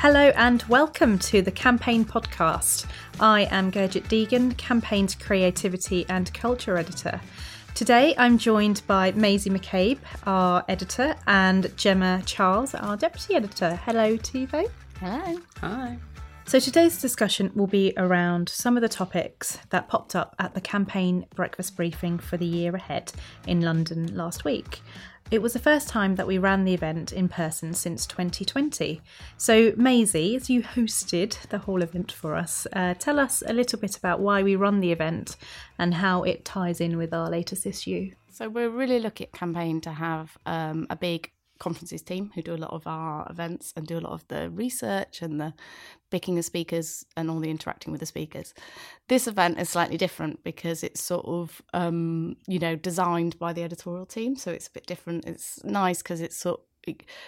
Hello and welcome to the Campaign Podcast. I am Gurjit Degun, Campaign's Creativity and Culture Editor. Today I'm joined by Maisie McCabe, our editor, and Gemma Charles, our deputy editor. Hello to you both. Hello. Hi. So today's discussion will be around some of the topics that popped up at the campaign breakfast briefing for the year ahead in London last week. It was the first time that we ran the event in person since 2020. So, Maisie, as you hosted the whole event for us, uh, tell us a little bit about why we run the event and how it ties in with our latest issue. So we're really looking at campaign to have um, a big conferences team who do a lot of our events and do a lot of the research and the picking the speakers and all the interacting with the speakers. This event is slightly different because it's sort of um, you know designed by the editorial team, so it's a bit different. It's nice because it's sort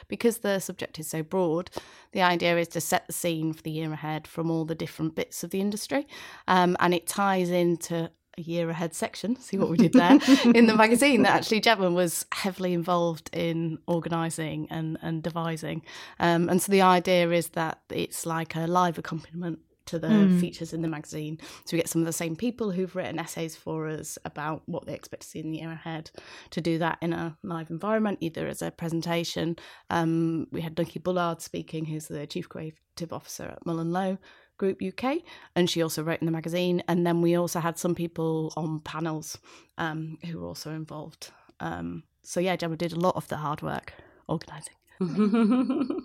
because the subject is so broad, the idea is to set the scene for the year ahead from all the different bits of the industry. Um, and it ties into a year ahead section, see what we did there, in the magazine that actually Gemma was heavily involved in organising and, and devising. Um, and so the idea is that it's like a live accompaniment to the mm. features in the magazine. So we get some of the same people who've written essays for us about what they expect to see in the year ahead to do that in a live environment, either as a presentation. Um, we had Dunky Bullard speaking, who's the Chief Creative Officer at MullenLowe, Group UK, and she also wrote in the magazine. And then we also had some people on panels um, who were also involved. Um, so yeah, Gemma did a lot of the hard work organising. it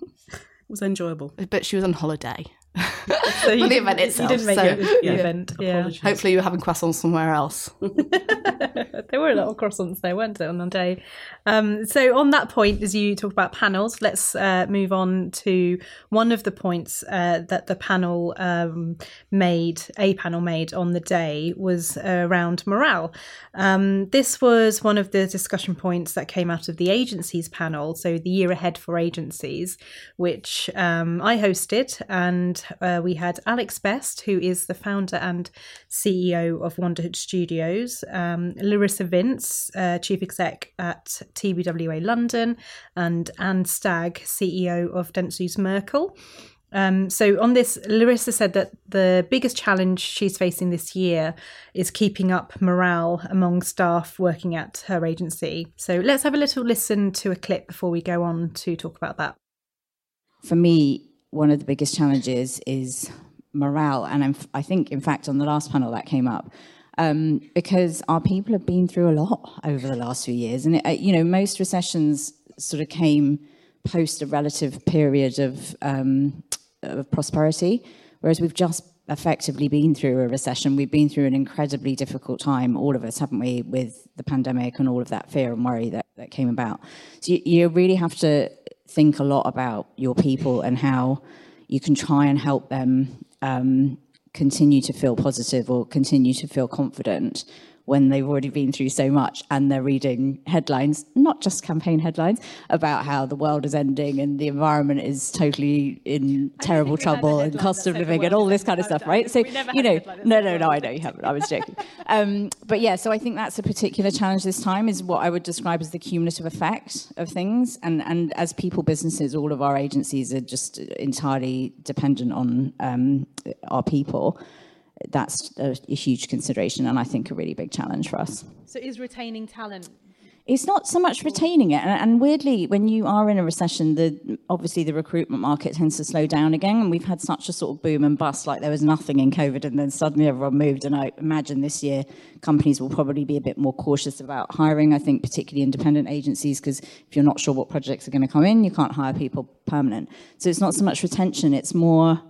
was enjoyable, but she was on holiday. so you, the event itself. You didn't make so, it yeah. event. Yeah. Hopefully, you were having croissants somewhere else. there were a lot of croissants there, weren't there, on the day? Um, so, on that point, as you talked about panels, let's uh, move on to one of the points uh, that the panel um, made, a panel made on the day, was uh, around morale. Um, this was one of the discussion points that came out of the agencies panel, so the year ahead for agencies, which um, I hosted and uh, we had Alex Best, who is the founder and CEO of Wonderhood Studios, um, Larissa Vince, uh, chief exec at TBWA London, and Anne Stagg, CEO of Dentsu's Merkle. Um, so on this, Larissa said that the biggest challenge she's facing this year is keeping up morale among staff working at her agency. So let's have a little listen to a clip before we go on to talk about that. For me, one of the biggest challenges is morale. And I'm, i think, in fact, on the last panel that came up, um, because our people have been through a lot over the last few years. And, it, uh, you know, most recessions sort of came post a relative period of, um, of prosperity, whereas we've just effectively been through a recession. We've been through an incredibly difficult time, all of us, haven't we, with the pandemic and all of that fear and worry that, that came about. So you, you really have to think a lot about your people and how you can try and help them um, continue to feel positive or continue to feel confident when they've already been through so much and they're reading headlines, not just campaign headlines, about how the world is ending and the environment is totally in terrible trouble and cost of living and all this kind of stuff, right? So, you know, no, no, no, I know you haven't. I was joking. Um, but yeah, so I think that's a particular challenge this time is what I would describe as the cumulative effect of things. And, and as people businesses, all of our agencies are just entirely dependent on um, our people that's a, a, huge consideration and I think a really big challenge for us. So is retaining talent? It's not so much retaining it, and, and weirdly, when you are in a recession, the obviously the recruitment market tends to slow down again, and we've had such a sort of boom and bust, like there was nothing in COVID, and then suddenly everyone moved. And I imagine this year companies will probably be a bit more cautious about hiring. I think particularly independent agencies, because if you're not sure what projects are going to come in, you can't hire people permanent. So it's not so much retention; it's more.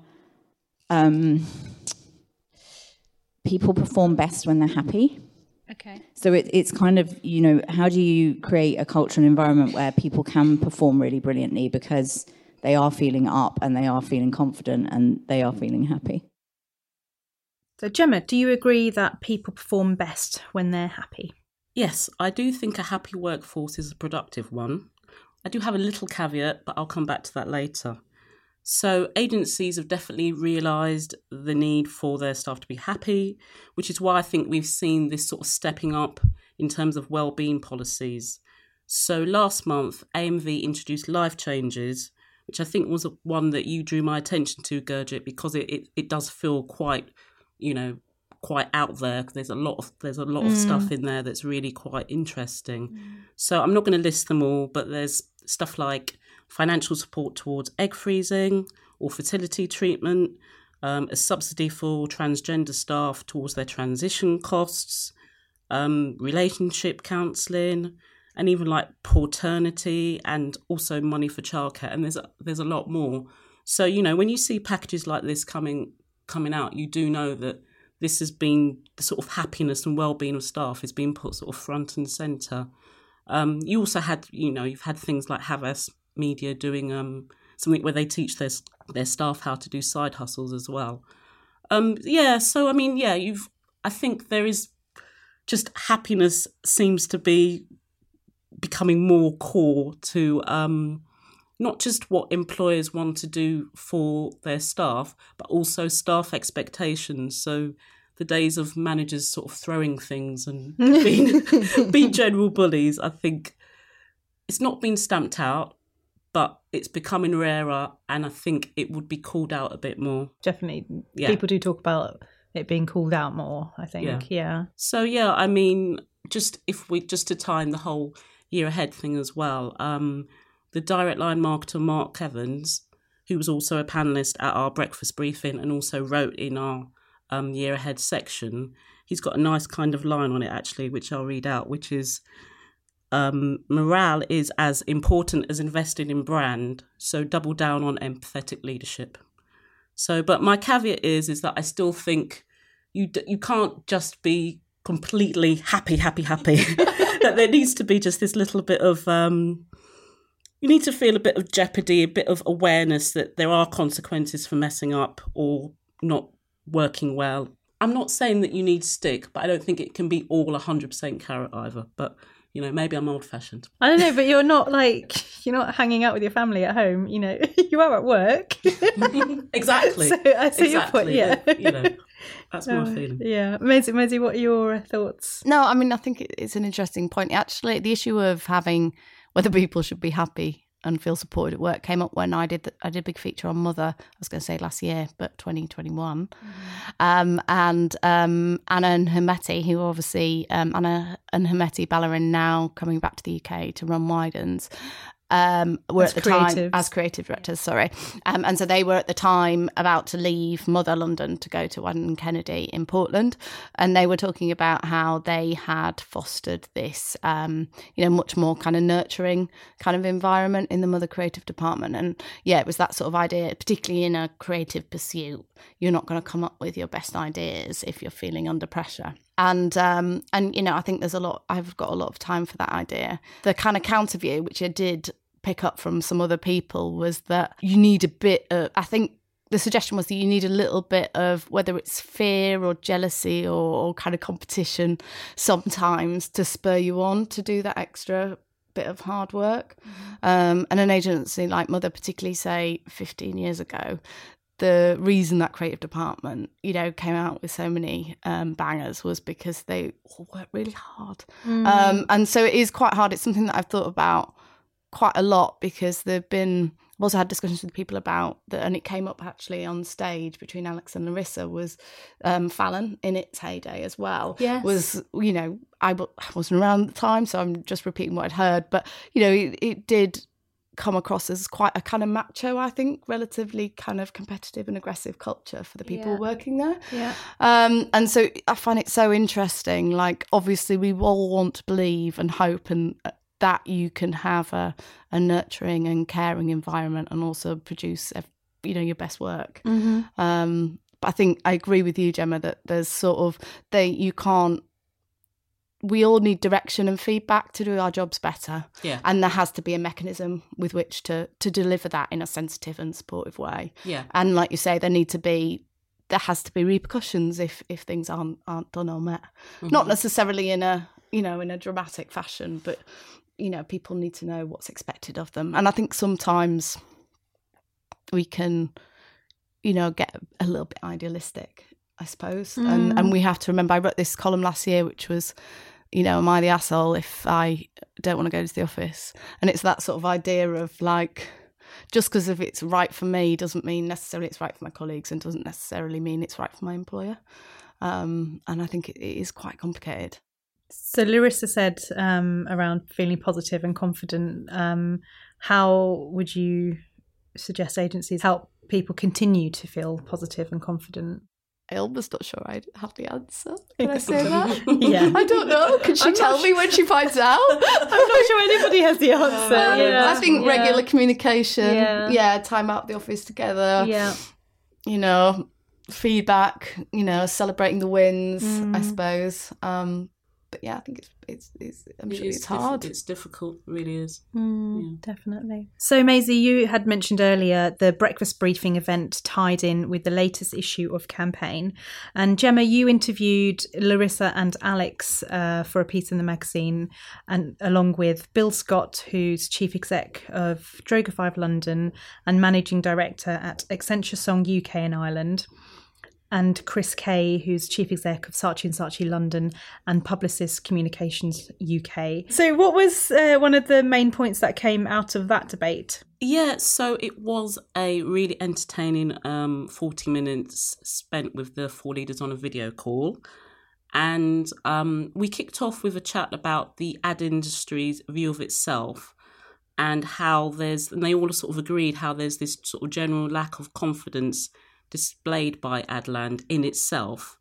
Um, people perform best when they're happy. Okay. So it, it's kind of, you know, how do you create a culture and environment where people can perform really brilliantly because they are feeling up and they are feeling confident and they are feeling happy? So, Gemma, do you agree that people perform best when they're happy? Yes, I do think a happy workforce is a productive one. I do have a little caveat, but I'll come back to that later. So, agencies have definitely realised the need for their staff to be happy, which is why I think we've seen this sort of stepping up in terms of well-being policies. So, last month, AMV introduced life changes, which I think was one that you drew my attention to, Gurjit, because it, it, it does feel quite, you know, quite out there. There's a lot of there's a lot mm. of stuff in there that's really quite interesting. Mm. So I'm not going to list them all, but there's stuff like financial support towards egg freezing or fertility treatment, um, a subsidy for transgender staff towards their transition costs, um, relationship counselling, and even like paternity and also money for childcare. And there's a, there's a lot more. So you know when you see packages like this coming coming out, you do know that this has been the sort of happiness and well-being of staff has been put sort of front and center. Um, you also had, you know, you've had things like Havas Media doing um, something where they teach their their staff how to do side hustles as well. Um, yeah, so I mean, yeah, you've. I think there is just happiness seems to be becoming more core to um, not just what employers want to do for their staff, but also staff expectations. So the days of managers sort of throwing things and being, being general bullies, I think it's not been stamped out, but it's becoming rarer, and I think it would be called out a bit more. Definitely, yeah. people do talk about it being called out more. I think, yeah. yeah. So yeah, I mean, just if we just to time the whole year ahead thing as well. Um, the direct line marketer Mark Evans, who was also a panelist at our breakfast briefing and also wrote in our um, year ahead section, he's got a nice kind of line on it actually, which I'll read out, which is um, morale is as important as investing in brand, so double down on empathetic leadership. So, but my caveat is is that I still think you you can't just be completely happy, happy, happy. that there needs to be just this little bit of um, you need to feel a bit of jeopardy, a bit of awareness that there are consequences for messing up or not working well. I'm not saying that you need stick, but I don't think it can be all 100% carrot either. But you know, maybe I'm old fashioned. I don't know, but you're not like you're not hanging out with your family at home. You know, you are at work. exactly. so I see exactly. your point. Yeah, but, you know, that's my uh, feeling. Yeah, Maisie, Maisie, what are your thoughts? No, I mean, I think it's an interesting point. Actually, the issue of having whether people should be happy and feel supported at work came up when I did the, I did a big feature on mother. I was going to say last year, but 2021. Mm-hmm. Um, and um, Anna Nahumeti, who obviously um, Anna and Nahumeti Balarin now coming back to the UK to run Wieden's, um, were as at the creatives. time as creative directors. Sorry, um, and so they were at the time about to leave Mother London to go to Wieden+Kennedy in Portland, and they were talking about how they had fostered this, um, you know, much more kind of nurturing kind of environment in the Mother Creative Department, and yeah, it was that sort of idea, particularly in a creative pursuit. You're not going to come up with your best ideas if you're feeling under pressure and um and you know i think there's a lot i've got a lot of time for that idea the kind of counter view which i did pick up from some other people was that you need a bit of i think the suggestion was that you need a little bit of whether it's fear or jealousy or, or kind of competition sometimes to spur you on to do that extra bit of hard work. Mm-hmm. Um, and an agency like Mother, particularly say 15 years ago, the reason that creative department, you know, came out with so many um, bangers was because they all worked really hard. Mm. Um, and so it is quite hard. It's something that I've thought about quite a lot because there've been I've also had discussions with people about that, and it came up actually on stage between Alex and Larissa was um, Fallon in its heyday as well. Yes. was you know I wasn't around at the time, so I'm just repeating what I'd heard, but you know it, it did come across as quite a kind of macho, I think, relatively kind of competitive and aggressive culture for the people yeah. working there. Yeah. Um, and so I find it so interesting. Like, obviously, we all want to believe and hope and uh, that you can have a, a nurturing and caring environment and also produce, you know, your best work. Mm-hmm. Um, but I think I agree with you, Gemma, that there's sort of they you can't we all need direction and feedback to do our jobs better. Yeah. And there has to be a mechanism with which to to deliver that in a sensitive and supportive way. Yeah. And like you say, there need to be there has to be repercussions if if things aren't aren't done or met. Mm-hmm. Not necessarily in a you know in a dramatic fashion, but you know people need to know what's expected of them. And I think sometimes we can you know get a little bit idealistic I suppose. Mm. And and we have to remember I wrote this column last year which was you know, am I the asshole if I don't want to go to the office? And it's that sort of idea of like, just because if it's right for me doesn't mean necessarily it's right for my colleagues and doesn't necessarily mean it's right for my employer. Um, and I think it, it is quite complicated. So Larissa said um, around feeling positive and confident. Um, how would you suggest agencies help people continue to feel positive and confident? I almost not sure I have the answer. Can I say that? yeah. I don't know. Can she I'm tell me when she finds out? I'm not sure anybody has the answer. Um, yeah. I think Yeah. regular communication. Yeah. Yeah. time out the office together. Yeah. You know, feedback. You know, celebrating the wins. I Mm. suppose. Um, but yeah, I think it's it's, it's I'm It sure is it's diff- hard. It's difficult, it really is. Mm, Yeah. Definitely. So, Maisie, you had mentioned earlier the breakfast briefing event tied in with the latest issue of Campaign. And Gemma, you interviewed Larissa and Alex uh, for a piece in the magazine, and along with Bill Scott, who's chief exec of Droga5 London and managing director at Accenture Song UK and Ireland. And Chris Kay, who's chief exec of Saatchi and Saatchi London and Publicis Communications UK. So, what was uh, one of the main points that came out of that debate? Yeah, so it was a really entertaining um, 40 minutes spent with the four leaders on a video call. And um, we kicked off with a chat about the ad industry's view of itself and how there's, and they all sort of agreed how there's this sort of general lack of confidence displayed by Adland in itself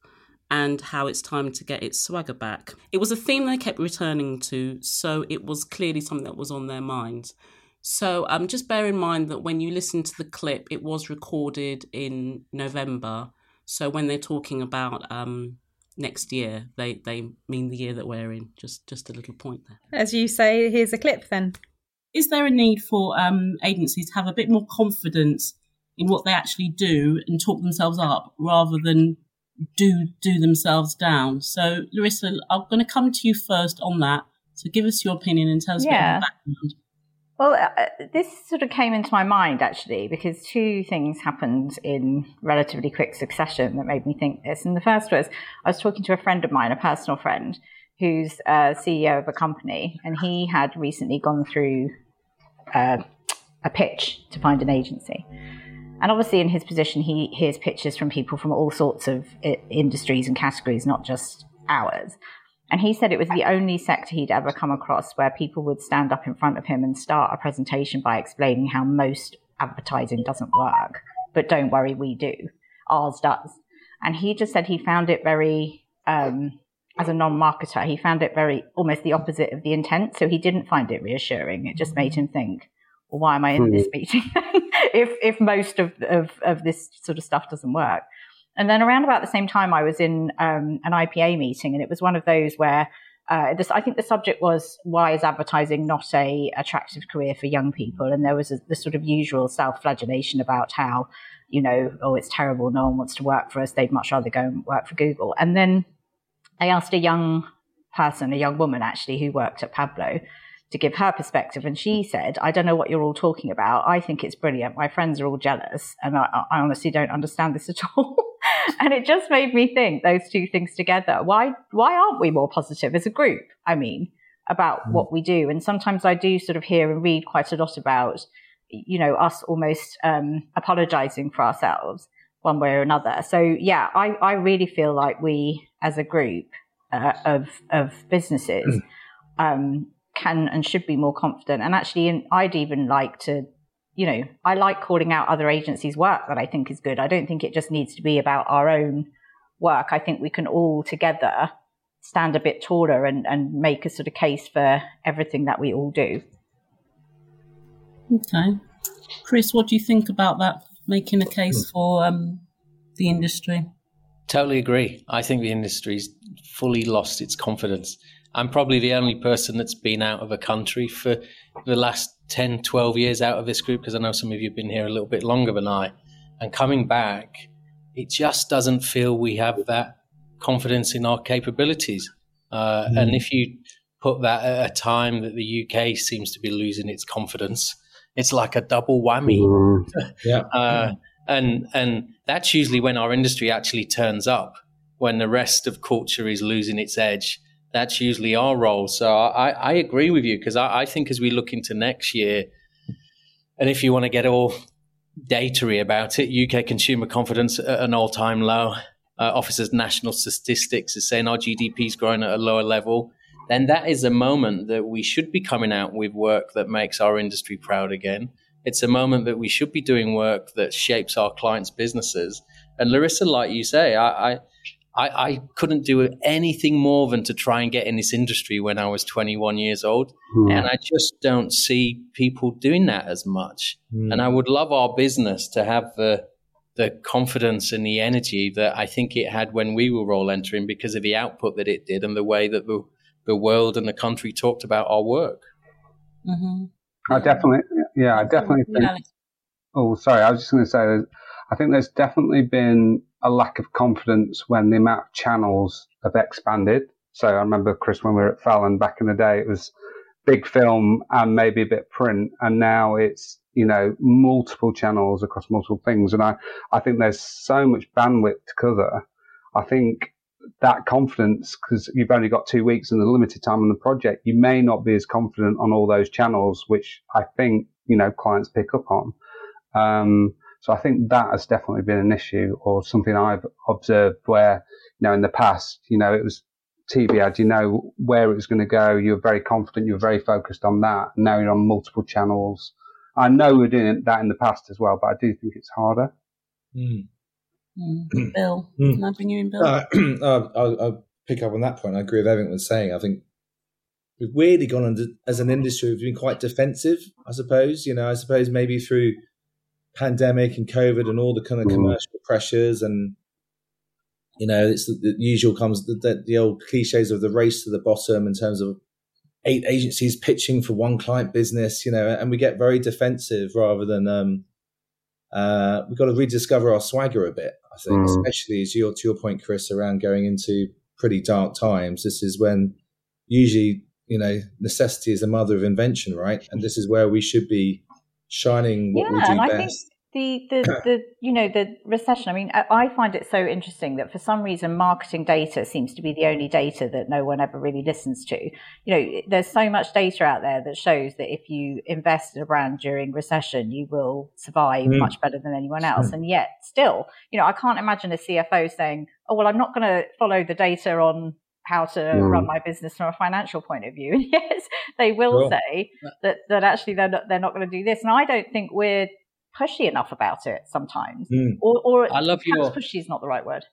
and how it's time to get its swagger back. It was a theme they kept returning to, so it was clearly something that was on their minds. So um, just bear in mind that when you listen to the clip, it was recorded in November. So when they're talking about um, next year, they, they mean the year that we're in. Just just a little point there. As you say, here's a clip then. Is there a need for um, agencies to have a bit more confidence in what they actually do and talk themselves up rather than do do themselves down? So Larissa, I'm going to come to you first on that. So give us your opinion and tell us Yeah. of the background. Well, uh, this sort of came into my mind actually because two things happened in relatively quick succession that made me think this. And the first was I was talking to a friend of mine, a personal friend, who's a CEO of a company, and he had recently gone through uh, a pitch to find an agency. And obviously, in his position, he hears pitches from people from all sorts of industries and categories, not just ours. And he said it was the only sector he'd ever come across where people would stand up in front of him and start a presentation by explaining how most advertising doesn't work. But don't worry, we do. Ours does. And he just said he found it very, um, as a non marketer, he found it very almost the opposite of the intent. So he didn't find it reassuring. It just made him think, well, why am I in this meeting if, if most of, of, of this sort of stuff doesn't work? And then around about the same time, I was in um, an IPA meeting, and it was one of those where uh, this, I think the subject was why is advertising not a attractive career for young people? And there was a, the sort of usual self-flagellation about how, you know, oh, it's terrible. No one wants to work for us. They'd much rather go and work for Google. And then I asked a young person, a young woman actually, who worked at Pablo, to give her perspective. And she said, I don't know what you're all talking about. I think it's brilliant. My friends are all jealous. And I, I honestly don't understand this at all. and it just made me think those two things together. Why, why aren't we more positive as a group? I mean, about what we do. And sometimes I do sort of hear and read quite a lot about, you know, us almost um, apologizing for ourselves one way or another. So yeah, I, I really feel like we as a group uh, of, of businesses, um, can and should be more confident. And actually, I'd even like to, you know, I like calling out other agencies' work that I think is good. I don't think it just needs to be about our own work. I think we can all together stand a bit taller and, and make a sort of case for everything that we all do. Okay. Chris, what do you think about that? Making a case for um, the industry? Totally agree. I think the industry's fully lost its confidence. I'm probably the only person that's been out of a country for the last 10, 12 years out of this group because I know some of you have been here a little bit longer than I. And coming back, it just doesn't feel we have that confidence in our capabilities. Uh, And if you put that at a time that the UK seems to be losing its confidence, it's like a double whammy. Yeah. Uh, and and that's usually when our industry actually turns up. When the rest of culture is losing its edge, that's usually our role. So I, I agree with you because I, I think as we look into next year, And if you want to get all datary about it, UK consumer confidence at an all time low. Uh, Office's national statistics is saying our GDP is growing at a lower level. Then that is a moment that we should be coming out with work that makes our industry proud again. It's a moment that we should be doing work that shapes our clients' businesses. And Larissa, like you say, I, I I, I, couldn't do anything more than to try and get in this industry when I was 21 years old. Mm. And I just don't see people doing that as much. Mm. And I would love our business to have the, the confidence and the energy that I think it had when we were all entering because of the output that it did and the way that the, the world and the country talked about our work. Mm-hmm. I definitely, yeah, I definitely think. Oh, sorry, I was just going to say, I think there's definitely been a lack of confidence when the amount of channels have expanded. So I remember, Chris, when we were at Fallon back in the day, it was big film and maybe a bit print. And now it's, you know, multiple channels across multiple things. And I, I think there's so much bandwidth to cover. I think that confidence, because you've only got two weeks and the limited time on the project, you may not be as confident on all those channels, which I think, you know, clients pick up on. Um, so I think that has definitely been an issue or something I've observed where, you know, in the past, you know, it was TV ad, you know where it was going to go. You were very confident. You were very focused on that. Now you're on multiple channels. I know we're doing that in the past as well, but I do think it's harder. Mm. Mm. Bill, mm. can I bring you in, Bill? Uh, uh, I'll, I'll, pick up on that point. I agree with everything was saying. I think we've weirdly gone under, as an industry, we've been quite defensive, I suppose. You know, I suppose maybe through pandemic and COVID and all the kind of mm. commercial pressures and you know it's the, the usual comes the, the, the, old cliches of the race to the bottom in terms of eight agencies pitching for one client business you know and we get very defensive rather than um uh we've got to rediscover our swagger a bit i think mm. especially as your to your point chris around going into pretty dark times this is when usually you know necessity is the mother of invention right and this is where we should be shining what yeah, we do and best. The, the, the you know the recession. I mean, I find it so interesting that for some reason marketing data seems to be the only data that no one ever really listens to. You know, there's so much data out there that shows that if you invest in a brand during recession, you will survive mm. much better than anyone else. Mm. And yet, still, you know, I can't imagine a CFO saying, "Oh well, I'm not going to follow the data on how to mm. run my business from a financial point of view. And yes, they will say that, that actually they're not, they're not going to do this. And I don't think we're pushy enough about it sometimes. Mm. Or, or I love your pushy is not the right word.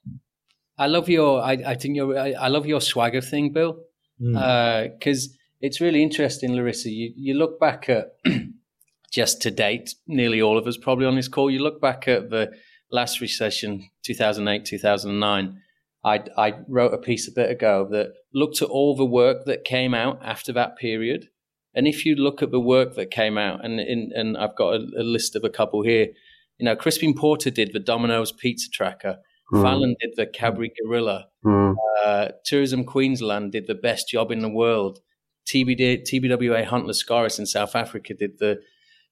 I love your. I, I think your. I, I, love your swagger thing, Bill, because mm. uh, it's really interesting, Larissa. You you look back at just to date, nearly all of us probably on this call. You look back at the last recession, two thousand eight, two thousand nine I, I wrote a piece a bit ago that looked at all the work that came out after that period. And if you look at the work that came out, and in, and I've got a, a, list of a couple here, you know, Crispin Porter did the Domino's Pizza Tracker, mm. Fallon did the Cadbury Gorilla, mm. uh, Tourism Queensland did the best job in the world, TBD, TBWA Hunt Lascaris in South Africa did the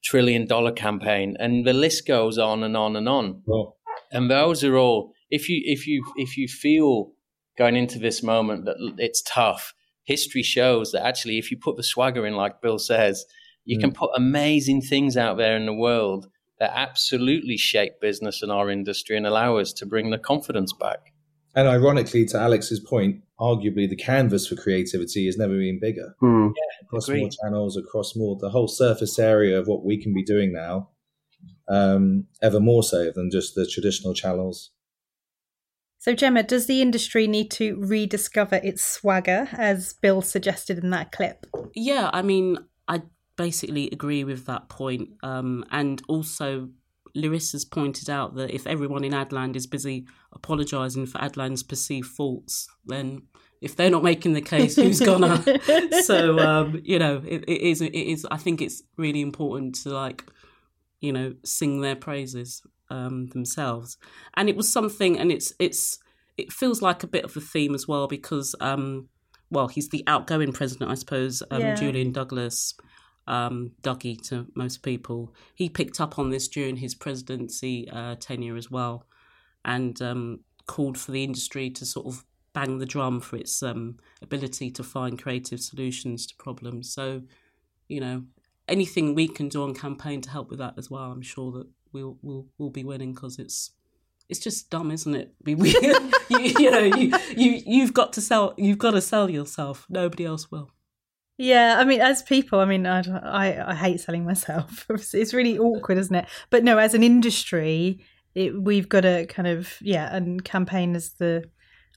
trillion dollar campaign, and the list goes on and on and on. Oh. And those are all if you if you if you feel going into this moment that it's tough, history shows that actually if you put the swagger in, like Bill says, you mm. can put amazing things out there in the world that absolutely shape business and our industry and allow us to bring the confidence back. And ironically, to Alex's point, arguably the canvas for creativity has never been bigger. Mm. Yeah, across agreed. more channels, across more the whole surface area of what we can be doing now, um, ever more so than just the traditional channels. So, Gemma, does the industry need to rediscover its swagger, as Bill suggested in that clip? Yeah, I mean, I basically agree with that point. Um, and also, Larissa's pointed out that if everyone in Adland is busy apologising for Adland's perceived faults, then if they're not making the case, who's gonna? so, um, you know, it, it is. It is. I think it's really important to like, you know, sing their praises um, themselves. And it was something, and it's it's it feels like a bit of a theme as well because, um, well, he's the outgoing president, I suppose. Um, yeah. Julian Douglas, um, Dougie to most people, he picked up on this during his presidency uh, tenure as well, and um, called for the industry to sort of bang the drum for its um, ability to find creative solutions to problems. So, you know, anything we can do on campaign to help with that as well, I'm sure that we'll we'll we'll be winning because it's it's just dumb, isn't it? you, you know, you you you've got to sell. You've got to sell yourself. Nobody else will. Yeah, I mean, as people, I mean, I, I, I hate selling myself. It's really awkward, isn't it? But no, as an industry, it, we've got to kind of yeah, and campaign as the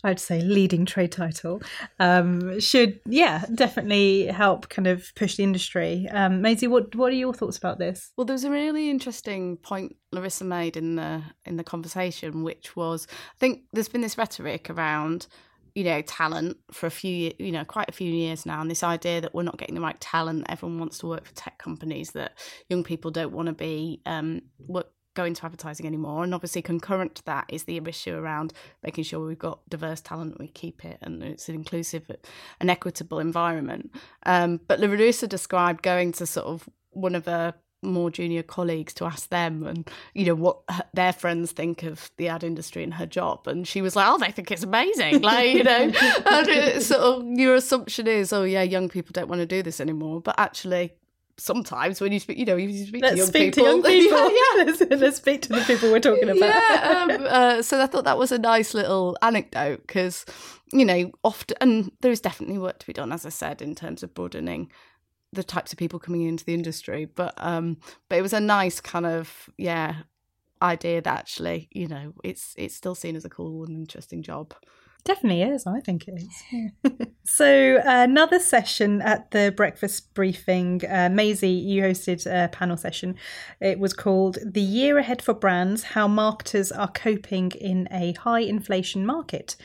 I'd say leading trade title, um, should yeah definitely help kind of push the industry. Um, Maisie, what what are your thoughts about this? Well, there was a really interesting point Larissa made in the in the conversation, which was I think there's been this rhetoric around you know talent for a few you know quite a few years now and this idea that we're not getting the right talent everyone wants to work for tech companies that young people don't want to be um, work, go into advertising anymore. And obviously, concurrent to that is the issue around making sure we've got diverse talent, we keep it, and it's an inclusive and equitable environment. Um, but Larissa described going to sort of one of her more junior colleagues to ask them and you know what their friends think of the ad industry and her job and she was like oh they think it's amazing like you know and sort of your assumption is oh yeah young people don't want to do this anymore but actually sometimes when you speak, you know, you speak let's to young speak people. To young people. yeah, yeah. let's, let's, speak to the people we're talking about. Yeah, um, uh, so I thought that was a nice little anecdote because, you know, often, and there is definitely work to be done, as I said, in terms of broadening the types of people coming into the industry. But, um, but it was a nice kind of, yeah, idea that actually, you know, it's it's still seen as a cool and interesting job. Definitely is. I think it is. Yeah. so, another session at the breakfast briefing, uh, Maisie, you hosted a panel session. It was called The Year Ahead for Brands How Marketers Are Coping in a High Inflation Market.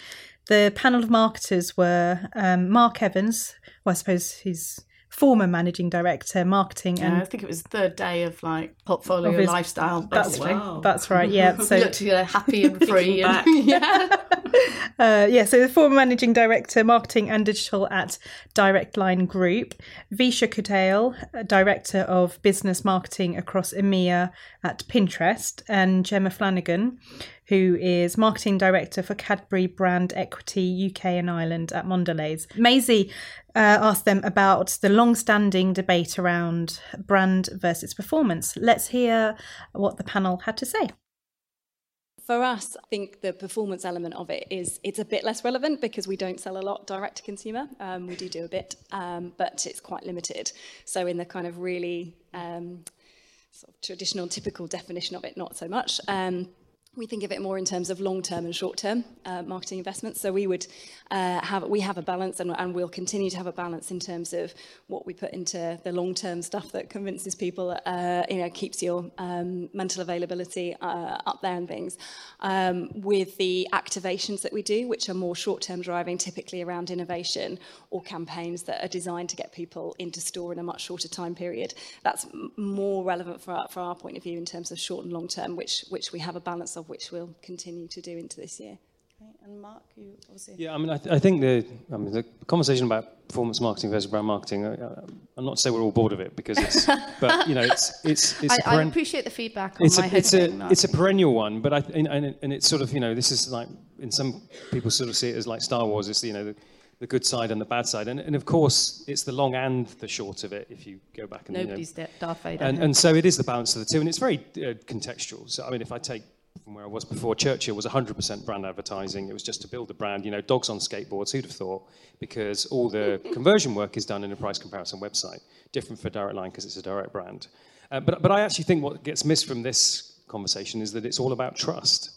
The panel of marketers were um, Mark Evans, well, I suppose he's former managing director, marketing, yeah, and I think it was the third day of like portfolio of his, lifestyle. Basically. That's wow. that's right. Yeah, so looked you know, happy and free. and, yeah. Uh, yeah, so the former managing director, marketing and digital at Direct Line Group, Visha Kudale, director of business marketing across EMEA at Pinterest, and Gemma Flanagan, who is marketing director for Cadbury Brand Equity UK and Ireland at Mondelez. Maisie uh, asked them about the long standing debate around brand versus performance. Let's hear what the panel had to say for us, I think the performance element of it is it's a bit less relevant because we don't sell a lot direct to consumer. Um, we do do a bit, um, but it's quite limited. So in the kind of really um, sort of traditional, typical definition of it, not so much. We think of it more in terms of long-term and short-term uh, marketing investments. So we would uh, have we have a balance, and, and we'll continue to have a balance in terms of what we put into the long-term stuff that convinces people, uh, you know, keeps your um, mental availability uh, up there and things. Um, with the activations that we do, which are more short-term driving, typically around innovation or campaigns that are designed to get people into store in a much shorter time period. That's more relevant for our, for our point of view in terms of short and long-term, which which we have a balance of which we'll continue to do into this year. Okay. And Mark, you obviously. Yeah, I mean, I, th- I think the I mean the conversation about performance marketing versus brand marketing. Uh, I'm not to say we're all bored of it because it's, but you know, it's it's it's. I, I appreciate the feedback. On it's my a it's a it's a perennial one, but I and, and it's sort of you know this is like in some people sort of see it as like Star Wars. It's you know. The, the good side and the bad side. And, and of course, it's the long and the short of it if you go back and Nobody's you know, Darth Vader. And, and so it is the balance of the two. And it's very uh, contextual. So, I mean, if I take from where I was before, Churchill was 100% brand advertising. It was just to build a brand. You know, dogs on skateboards, who'd have thought? Because all the conversion work is done in a price comparison website. Different for Direct Line because it's a direct brand. Uh, but, but I actually think what gets missed from this conversation is that it's all about trust.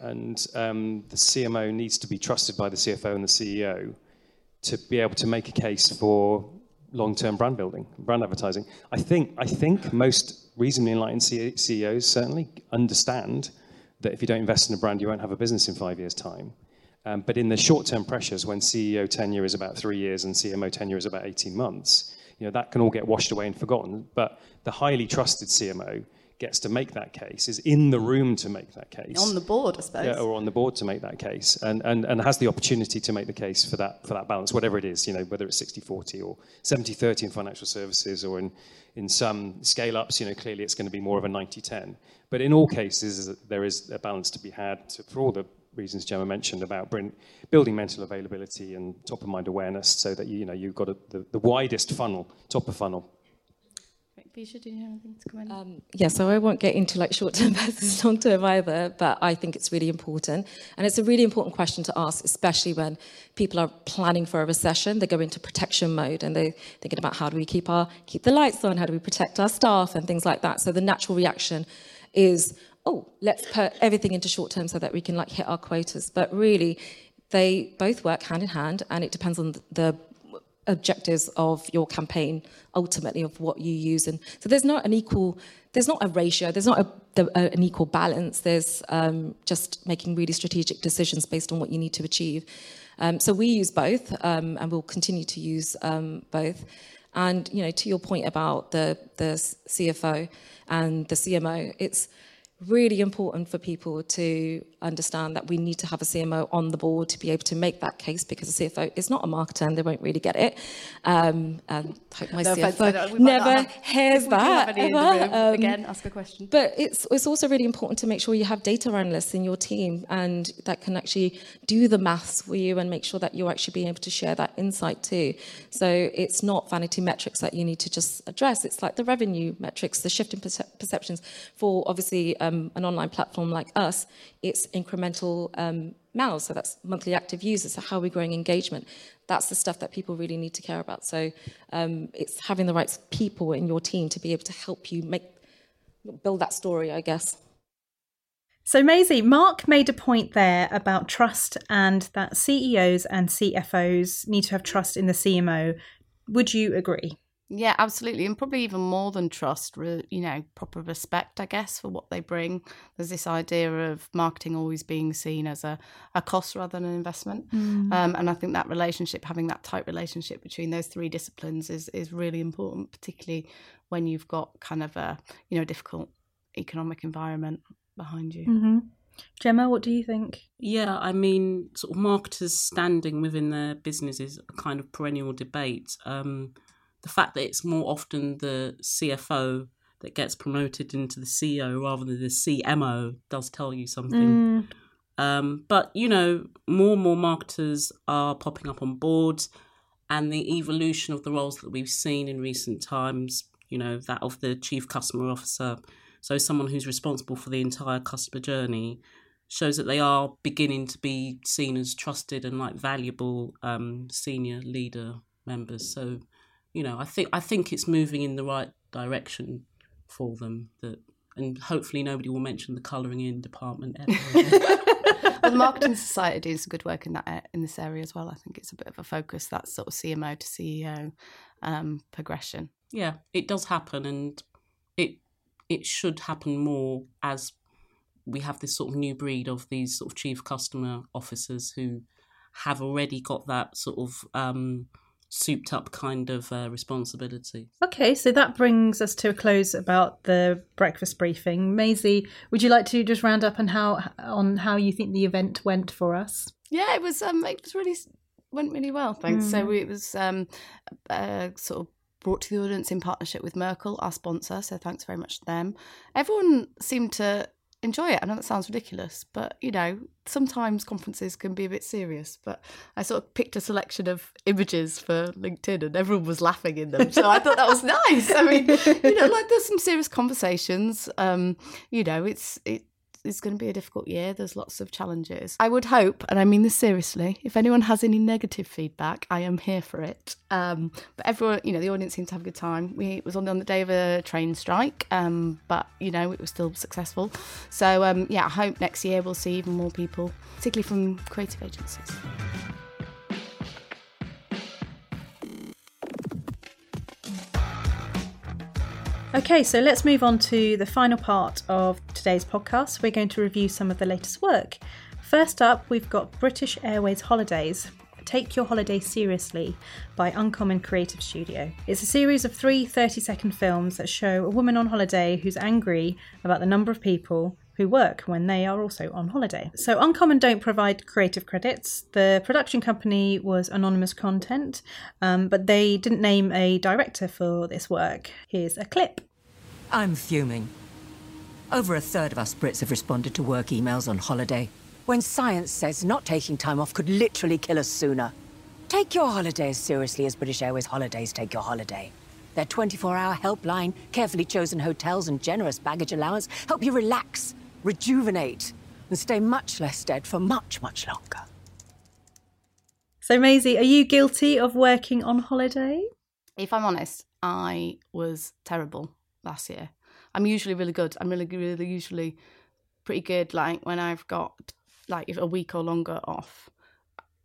And um, the CMO needs to be trusted by the CFO and the CEO to be able to make a case for long-term brand building, brand advertising. I think I think most reasonably enlightened CEOs certainly understand that if you don't invest in a brand, you won't have a business in five years' time. Um, but in the short-term pressures, when CEO tenure is about three years and CMO tenure is about 18 months, you know that can all get washed away and forgotten. But the highly trusted CMO gets to make that case, is in the room to make that case. On the board, I suppose. Yeah, or on the board to make that case, and, and, and has the opportunity to make the case for that, for that balance, whatever it is, you know, whether it's 60-40 or 70-30 in financial services or in, in some scale-ups, you know, clearly it's going to be more of a 90-10. But in all cases, there is a balance to be had to, for all the reasons Gemma mentioned about bring, building mental availability and top-of-mind awareness so that, you know, you've got a, the, the widest funnel, top of funnel Keisha, do you have anything to comment? Um, yeah, so I won't get into like short term versus long term either, but I think it's really important. And it's a really important question to ask, especially when people are planning for a recession. They go into protection mode and they're thinking about how do we keep our keep the lights on, how do we protect our staff and things like that. So the natural reaction is, oh, let's put everything into short term so that we can like hit our quotas. But really, they both work hand in hand and it depends on the objectives of your campaign ultimately of what you use. And so there's not an equal there's not a ratio there's not a, a, an equal balance. There's um, just making really strategic decisions based on what you need to achieve. Um, so we use both um, and we'll continue to use um, both. And you know to your point about the the cfo and the cmo it's really important for people to understand that we need to have a CMO on the board to be able to make that case because a CFO is not a marketer and they won't really get it. Um, and hope my no CFO never hears that. Ever. Um, Again, ask a question. But it's, it's also really important to make sure you have data analysts in your team and that can actually do the maths for you and make sure that you're actually being able to share that insight too. So it's not vanity metrics that you need to just address. It's like the revenue metrics, the shift in percep- perceptions for obviously um, an online platform like us. It's incremental um, MAUs, so that's monthly active users. So how are we growing engagement? That's the stuff that people really need to care about. So um, it's having the right people in your team to be able to help you make build that story, I guess. So, Maisie, Mark made a point there about trust and that CEOs and CFOs need to have trust in the CMO. Would you agree? Yeah, absolutely. And probably even more than trust, you know, proper respect, I guess, for what they bring. There's this idea of marketing always being seen as a, a cost rather than an investment. Mm. Um, and I think that relationship, having that tight relationship between those three disciplines is, is really important, particularly when you've got kind of a, you know, difficult economic environment behind you. Mm-hmm. Gemma, what do you think? Yeah, I mean, sort of marketers standing within their businesses a kind of perennial debate. Um, the fact that it's more often the CFO that gets promoted into the CEO rather than the CMO does tell you something. Mm. Um, but you know, more and more marketers are popping up on boards, and the evolution of the roles that we've seen in recent times, you know, that of the chief customer officer, so someone who's responsible for the entire customer journey, shows that they are beginning to be seen as trusted and like valuable um, senior leader members. So you know, I think I think it's moving in the right direction for them. That and hopefully nobody will mention the colouring in department ever. well, the marketing society does some good work in that in this area as well. I think it's a bit of a focus that sort of CMO to CEO um, progression. Yeah, it does happen, and it it should happen more as we have this sort of new breed of these sort of chief customer officers who have already got that sort of um, souped up kind of uh, responsibility. Okay, so that brings us to a close about the breakfast briefing. Maisie, would you like to just round up on how on how you think the event went for us? Yeah, it was um, it was really went really well, thanks. Mm. So it was um, uh, sort of brought to the audience in partnership with Merkle, our sponsor. So thanks very much to them. Everyone seemed to enjoy it. I know that sounds ridiculous, but you know, sometimes conferences can be a bit serious. But I sort of picked a selection of images for LinkedIn and everyone was laughing in them. So I thought that was nice. I mean, you know, like there's some serious conversations. Um, you know, it's it it's going to be a difficult year. There's lots of challenges. I would hope, and I mean this seriously, if anyone has any negative feedback, I am here for it. Um, but everyone, you know, the audience seemed to have a good time. We it was on, on the day of a train strike, um, but you know, it was still successful. So um, yeah, I hope next year we'll see even more people, particularly from creative agencies. Okay, so let's move on to the final part of today's podcast. We're going to review some of the latest work. First up, we've got British Airways Holidays. Take Your Holiday Seriously by Uncommon Creative Studio. It's a series of three 30 second films that show a woman on holiday who's angry about the number of people who work when they are also on holiday. So, Uncommon don't provide creative credits. The production company was Anonymous Content, um, but they didn't name a director for this work. Here's a clip. I'm fuming. Over a third of us Brits have responded to work emails on holiday, when science says not taking time off could literally kill us sooner. Take your holiday as seriously as British Airways holidays take your holiday. Their 24 hour helpline, carefully chosen hotels, and generous baggage allowance help you relax, rejuvenate, and stay much less dead for much, much longer. So, Maisie, are you guilty of working on holiday? If I'm honest, I was terrible last year. I'm usually really good. I'm really, really usually pretty good. Like when I've got like a week or longer off,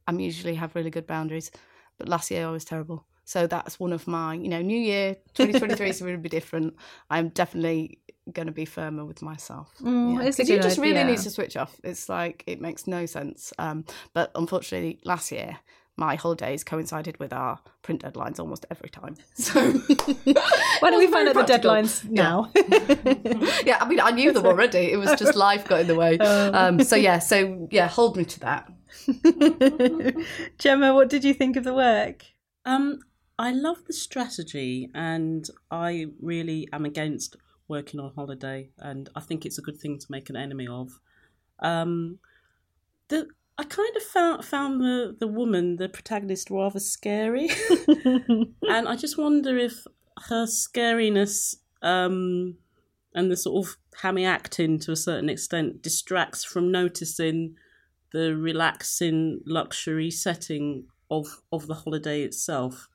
I'm usually have really good boundaries. But last year I was terrible. So that's one of my, you know, new year 2023 is going to be different. I'm definitely going to be firmer with myself. Mm, yeah. it's you good just really idea. need to switch off. It's like it makes no sense. Um, but unfortunately, last year my holidays coincided with our print deadlines almost every time. So Why don't we find out the deadlines now? yeah, I mean, I knew them already. It was just life got in the way. Oh. Um, so yeah, so yeah, hold me to that. Gemma, what did you think of the work? Um, I love the strategy, and I really am against working on holiday, and I think it's a good thing to make an enemy of. Um, the I kind of found found the the woman, the protagonist, rather scary, and I just wonder if her scariness um, and the sort of hammy acting to a certain extent distracts from noticing the relaxing luxury setting of of the holiday itself.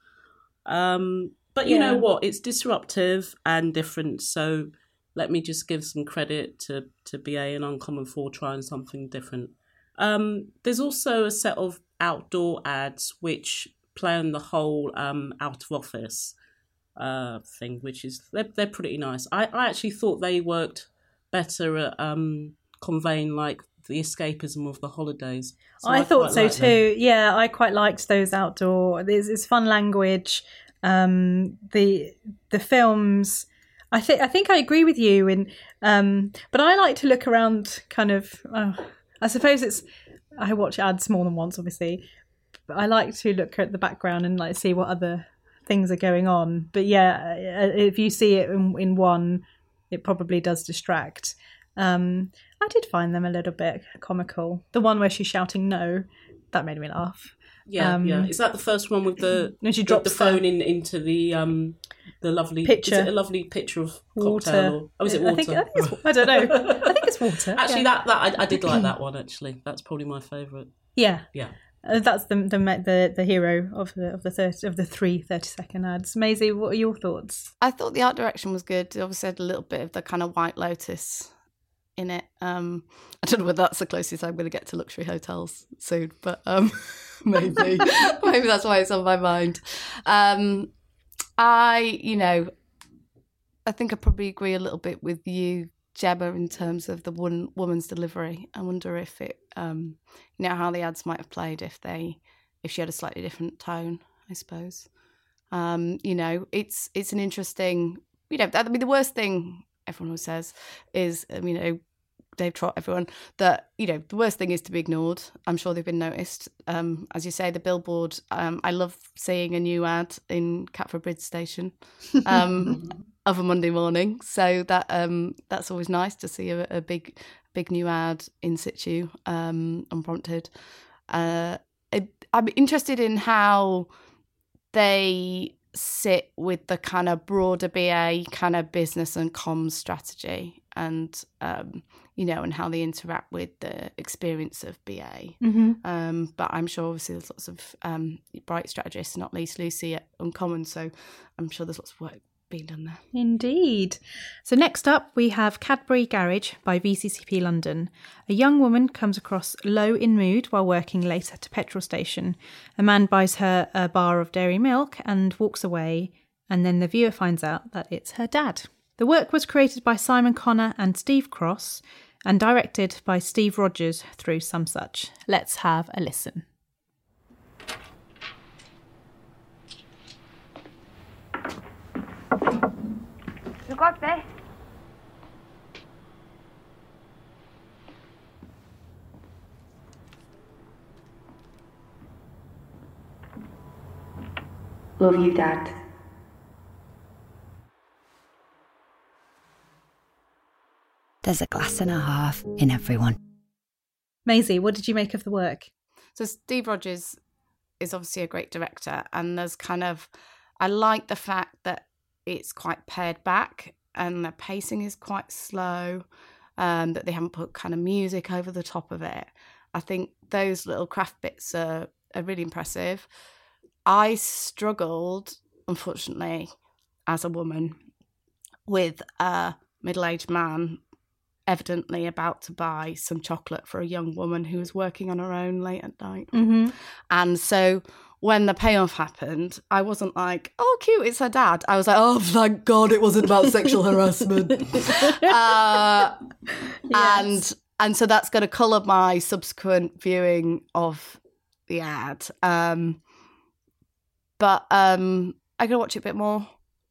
Um, but you know what? It's disruptive and different. So let me just give some credit to to BA and Uncommon for trying something different. Um, there's also a set of outdoor ads which play on the whole um, out of office uh, thing, which is they're they're pretty nice. I, I actually thought they worked better at um, conveying like the escapism of the holidays. So I, thought so like them. too. Yeah, I quite liked those outdoor. It's, it's fun language. Um, the the films. I think I think I agree with you in, um, but I like to look around. Kind of. Uh, I suppose it's. I watch ads more than once, obviously. But I like to look at the background and like see what other things are going on. But yeah, uh, if you see it in, in one, it probably does distract. Um, I did find them a little bit comical. The one where she's shouting no, that made me laugh. Yeah, Um, yeah. Is that the first one with the No, she the- drops the phone in into the um the lovely Picture. Is it a lovely picture of Water. cocktail? Or, oh, is it I water? think- I think it's- I don't know. I think it's water. Actually, yeah. that that I, I did like that one. Actually, that's probably my favourite. Yeah. Yeah. Uh, that's the, the the the hero of the of the 30, of the three 30 second ads. Maisie, what are your thoughts? I thought the art direction was good. It obviously had a little bit of the kind of White Lotus in it. Um, I don't know whether that's the closest I'm going to get to luxury hotels soon, but um, maybe maybe that's why it's on my mind. Um, I, you know, I think I probably agree a little bit with you, Gemma, in terms of the one woman's delivery. I wonder if it, um, you know, how the ads might have played if they, if she had a slightly different tone. I suppose. Um, you know, it's it's an interesting. You know, I mean, the worst thing everyone always says is, um, you know, Dave Trott, everyone that you know the worst thing is to be ignored. I'm sure they've been noticed. Um, as you say, the billboard. Um, I love seeing a new ad in Catford Bridge Station um, of a Monday morning. So that um, that's always nice to see a, a big big new ad in situ, um, unprompted. Uh, it, I'm interested in how they sit with the kind of broader BA kind of business and comms strategy and um, you know and how they interact with the experience of BA. Mhm. Um, but I'm sure obviously there's lots of um, bright strategists, not least Lucy at Uncommon. So I'm sure there's lots of work being done there. Indeed. So, next up, we have Cadbury Garage by VCCP London. A young woman comes across low in mood while working late at a petrol station. A man buys her a bar of dairy milk and walks away, and then the viewer finds out that it's her dad. The work was created by Simon Connor and Steve Cross and directed by Steve Rogers through Somesuch. Let's have a listen. You got there? Love you, Dad. There's a glass and a half in everyone. Maisie, what did you make of the work? So Steve Rogers is obviously a great director, and there's kind of I like the fact that it's quite pared back and the pacing is quite slow. Um, that they haven't put kind of music over the top of it. I think those little craft bits are, are really impressive. I struggled, unfortunately, as a woman with a middle aged man evidently about to buy some chocolate for a young woman who was working on her own late at night. Mm-hmm. And so when the payoff happened, I wasn't like, oh, cute, it's her dad. I was like, oh, thank God it wasn't about sexual harassment. uh, And and so that's going to colour my subsequent viewing of the ad. Um, but um, I got to watch it a bit more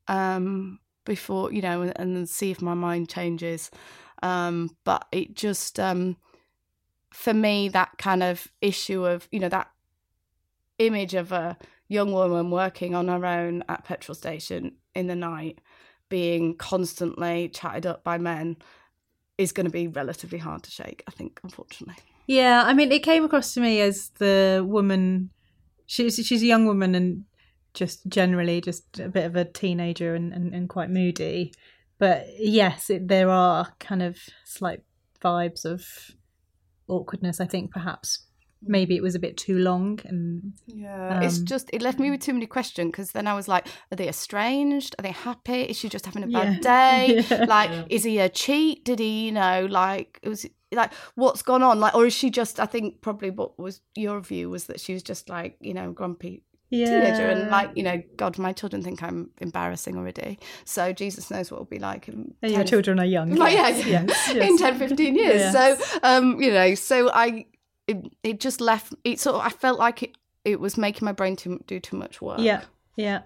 um, before, you know, and, and see if my mind changes. Um, but it just, um, for me, that kind of issue of, you know, that image of a young woman working on her own at petrol station in the night, being constantly chatted up by men, is going to be relatively hard to shake. I think, unfortunately. Yeah, I mean, it came across to me as the woman. She's she's a young woman and just generally just a bit of a teenager and, and, and quite moody. But yes, it, there are kind of slight vibes of awkwardness. I think perhaps maybe it was a bit too long and Yeah, it's um, just it left me with too many questions because then I was like, are they estranged? Are they happy? Is she just having a bad Yeah. day? Yeah. Like, Yeah. is he a cheat? Did he, you know, like it was like what's gone on? Like, or is she just? I think probably what was your view was that she was just like you know grumpy. Teenager and Yeah. like you know, God, my children think I'm embarrassing already. So Jesus knows what it'll be like. In And your children are young. Like, yeah, yes, yeah. yes, in yes. 10, 15 years. Yes. So, um, you know, so I, it, it just left, it sort of, I felt like it, it was making my brain to do too much work. Yeah, yeah.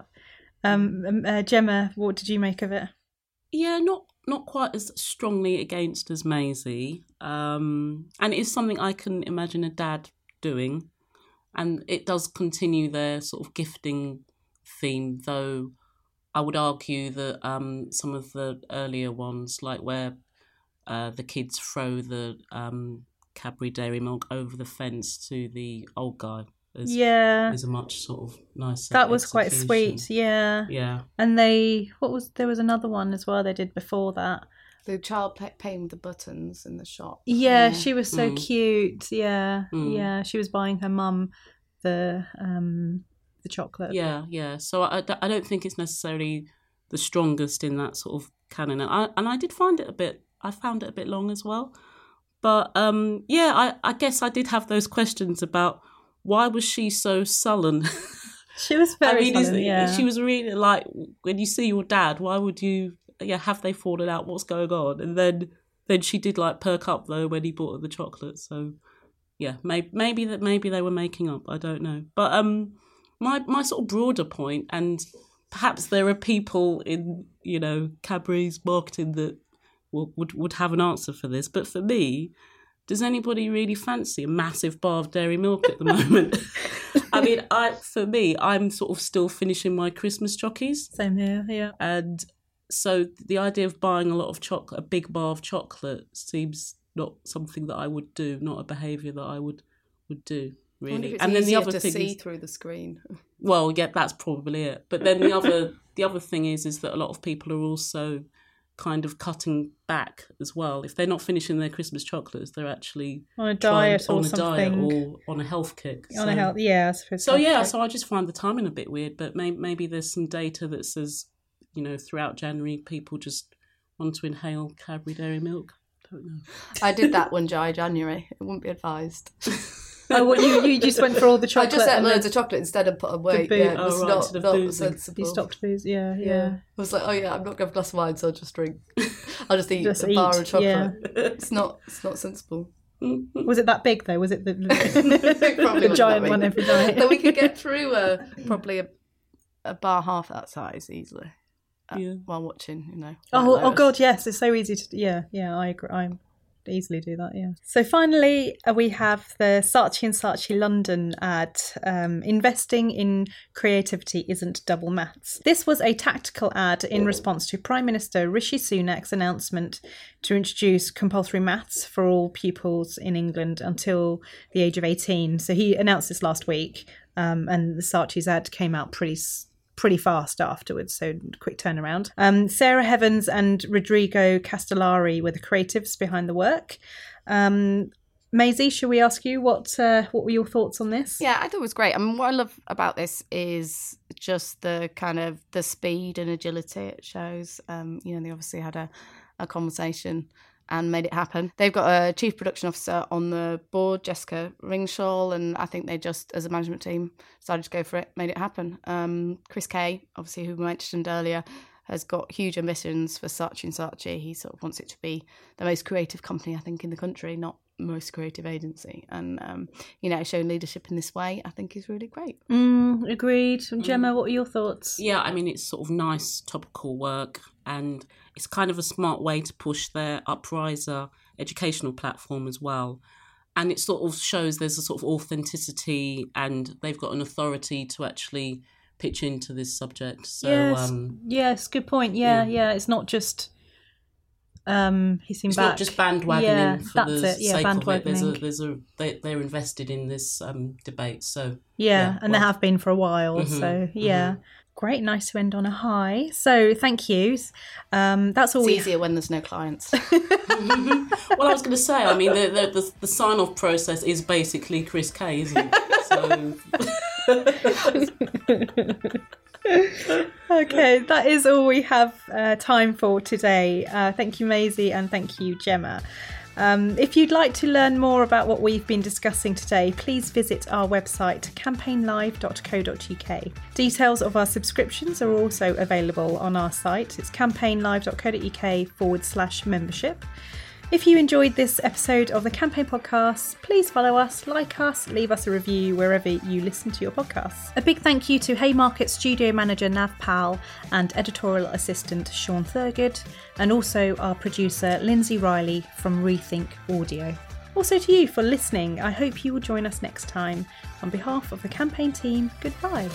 Um, um, uh, Gemma, what did you make of it? Yeah, not not quite as strongly against as Maisie, um, and it is something I can imagine a dad doing, and it does continue their sort of gifting theme, though. I would argue that um, some of the earlier ones, like where uh, the kids throw the um, Cadbury Dairy Milk over the fence to the old guy, is, Yeah. is a much sort of nicer. That was quite sweet. Yeah. Yeah. And they, what was there was another one as well they did before that. The child pay- paying with the buttons in the shop. Yeah, she was so Mm. cute. Yeah, Mm. yeah. She was buying her mum the um the chocolate. Yeah, yeah. So I, I- I don't think it's necessarily the strongest in that sort of canon. I, and I did find it a bit. I found it a bit long as well. But um, yeah, I, I guess I did have those questions about why was she so sullen. She was very is- sullen, yeah. She was really like when you see your dad. Why would you? Yeah, have they fallen out? What's going on? And then then she did like perk up though when he bought her the chocolate. So yeah, maybe maybe that maybe they were making up. I don't know. But um, my my sort of broader point, and perhaps there are people in you know Cadbury's marketing that would would have an answer for this. But for me, does anybody really fancy a massive bar of dairy milk at the moment? I mean, I for me, I'm sort of still finishing my Christmas chockies. Same here, yeah. And so the idea of buying a lot of chocolate, a big bar of chocolate, seems not something that I would do, not a behaviour that I would would do I if really. it's And then the easier other to thing see is, through the screen. well, yeah, that's probably it. But then the other the other thing is is that a lot of people are also kind of cutting back as well. If they're not finishing their Christmas chocolates, they're actually On a trying- diet or on a diet or on a health kick. On a health, yeah. I suppose So yeah, right. so I just find the timing a bit weird. But maybe maybe there's some data that says, you know, throughout January people just want to inhale Cadbury Dairy Milk. Don't know. I did that one dry January. It wouldn't be advised. Oh, what, you, you just went for all the chocolate. I just ate loads the- of chocolate instead of put on weight. booze. Yeah, it Oh, was right, not, instead not boozing. sensible. You stopped booze, yeah, yeah. yeah. I was like, oh yeah, I'm not going to have a glass of wine, so I'll just drink. I'll just eat Just a bar of chocolate. yeah. It's not. It's not sensible. Was it that big though? Was it the, It probably the giant one big. every night? That we could get through a probably a, a bar half that size easily. Uh, While watching, you know. Oh, oh god, yes, it's so easy to. Yeah, yeah, I agree. I'm easily do that. Yeah. So finally, uh, we have the Saatchi and Saatchi London ad. Um, Investing in creativity isn't double maths. This was a tactical ad in response to Prime Minister Rishi Sunak's announcement to introduce compulsory maths for all pupils in England until the age of eighteen. So he announced this last week, um, and the Saatchi's ad came out pretty. s- pretty fast afterwards, so quick turnaround. Um, Sarah Heavens and Rodrigo Castellari were the creatives behind the work. Um, Maisie, shall we ask you what uh, what were your thoughts on this? Yeah, I thought it was great. I mean, what I love about this is just the kind of the speed and agility it shows. Um, you know, they obviously had a, a conversation and made it happen. They've got a chief production officer on the board, Jessica Ringshall, and I think they just, as a management team, decided to go for it, made it happen. Um, Chris Kay, obviously, who we mentioned earlier, has got huge ambitions for Saatchi and Saatchi. He sort of wants it to be the most creative company, I think, in the country, not most creative agency. And, um, you know, showing leadership in this way, I think is really great. Mm, agreed. Gemma, what are your thoughts? Yeah, I mean, it's sort of nice, topical work, and it's kind of a smart way to push their Upriser educational platform as well. And it sort of shows there's a sort of authenticity, and they've got an authority to actually pitch into this subject. So, yes, um, yes, good point. Yeah, yeah, it's not just um hissing it's back. not just bandwagoning Yeah, for that's the it. Yeah, sake of it. There's a, there's a, they, they're invested in this um, debate. So, Yeah, and they have been for a while. Mhm, So yeah, great, nice to end on a high. So thank you. Um, that's all It's we. easier when there's no clients. well, I was going to say, I mean, the, the, the, the sign off process is basically Chris Kay, isn't it? So, okay, that is all we have uh, time for today. Uh, thank you, Maisie, and thank you, Gemma. Um, if you'd like to learn more about what we've been discussing today, please visit our website campaignlive.co.uk. Details of our subscriptions are also available on our site. It's campaignlive.co.uk forward slash membership. If you enjoyed this episode of the Campaign Podcast, please follow us, like us, leave us a review wherever you listen to your podcasts. A big thank you to Haymarket studio manager Nav Powell and editorial assistant Sean Thurgood, and also our producer Lindsay Riley from Rethink Audio. Also to you for listening. I hope you will join us next time. On behalf of the campaign team, goodbye.